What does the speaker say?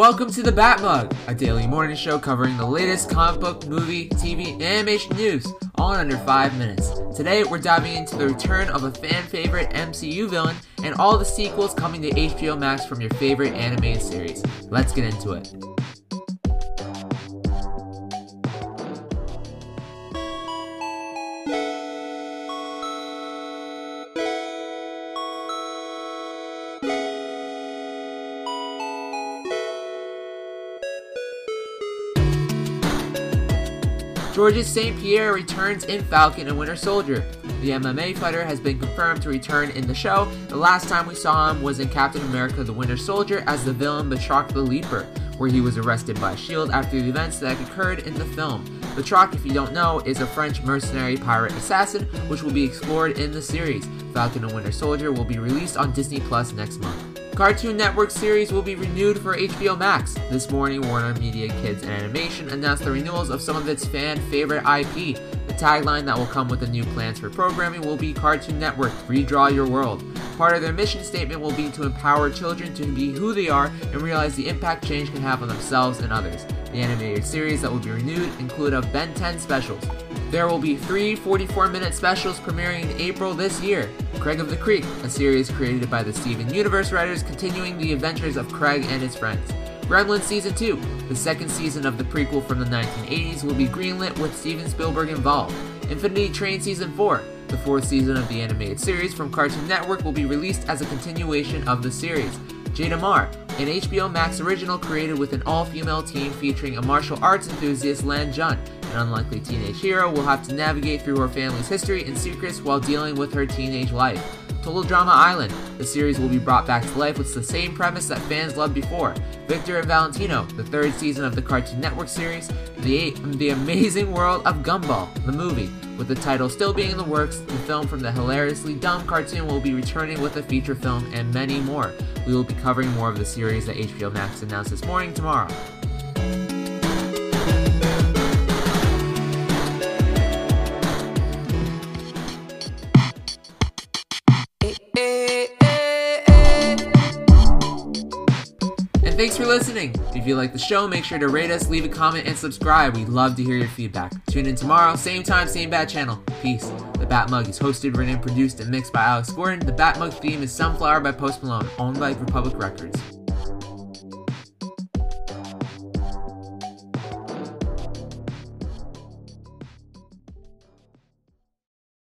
welcome to the Bat Mug, a daily morning show covering the latest comic book, movie, TV, and animation news, all in under 5 minutes. Today, we're diving into the return of a fan favorite MCU villain and all the sequels coming to HBO Max from your favorite animated series. Let's get into it. Georges St. Pierre returns in Falcon and Winter Soldier. The MMA fighter has been confirmed to return in the show. The last time we saw him was in Captain America the Winter Soldier as the villain Batroc the Leaper, where he was arrested by S.H.I.E.L.D. after the events that occurred in the film. Batroc, if you don't know, is a French mercenary pirate assassin, which will be explored in the series. Falcon and Winter Soldier will be released on Disney Plus next month. Cartoon Network series will be renewed for HBO Max. This morning, Warner Media Kids and Animation announced the renewals of some of its fan favorite IP. The tagline that will come with the new plans for programming will be Cartoon Network, redraw your world. Part of their mission statement will be to empower children to be who they are and realize the impact change can have on themselves and others. The animated series that will be renewed include of Ben 10 specials. There will be three 44-minute specials premiering in April this year. Craig of the Creek, a series created by the Steven Universe writers continuing the adventures of Craig and his friends. Gremlins Season 2, the second season of the prequel from the 1980s, will be greenlit with Steven Spielberg involved. Infinity Train Season 4, the fourth season of the animated series from Cartoon Network, will be released as a continuation of the series. Jade Armor, an HBO Max original created with an all-female team featuring a martial arts enthusiast Lan Jun, an unlikely teenage hero will have to navigate through her family's history and secrets while dealing with her teenage life. Total Drama Island. The series will be brought back to life with the same premise that fans loved before. Victor and Valentino, the third season of the Cartoon Network series, the, the amazing world of Gumball, the movie. With the title still being in the works, the film from the hilariously dumb cartoon will be returning with a feature film and many more. We will be covering more of the series that HBO Max announced this morning tomorrow. Thanks for listening. If you like the show, make sure to rate us, leave a comment, and subscribe. We'd love to hear your feedback. Tune in tomorrow, same time, same bat channel. Peace. The Bat Mug is hosted, written, produced, and mixed by Alex Gordon. The Bat Mug theme is Sunflower by Post Malone, owned by Republic Records.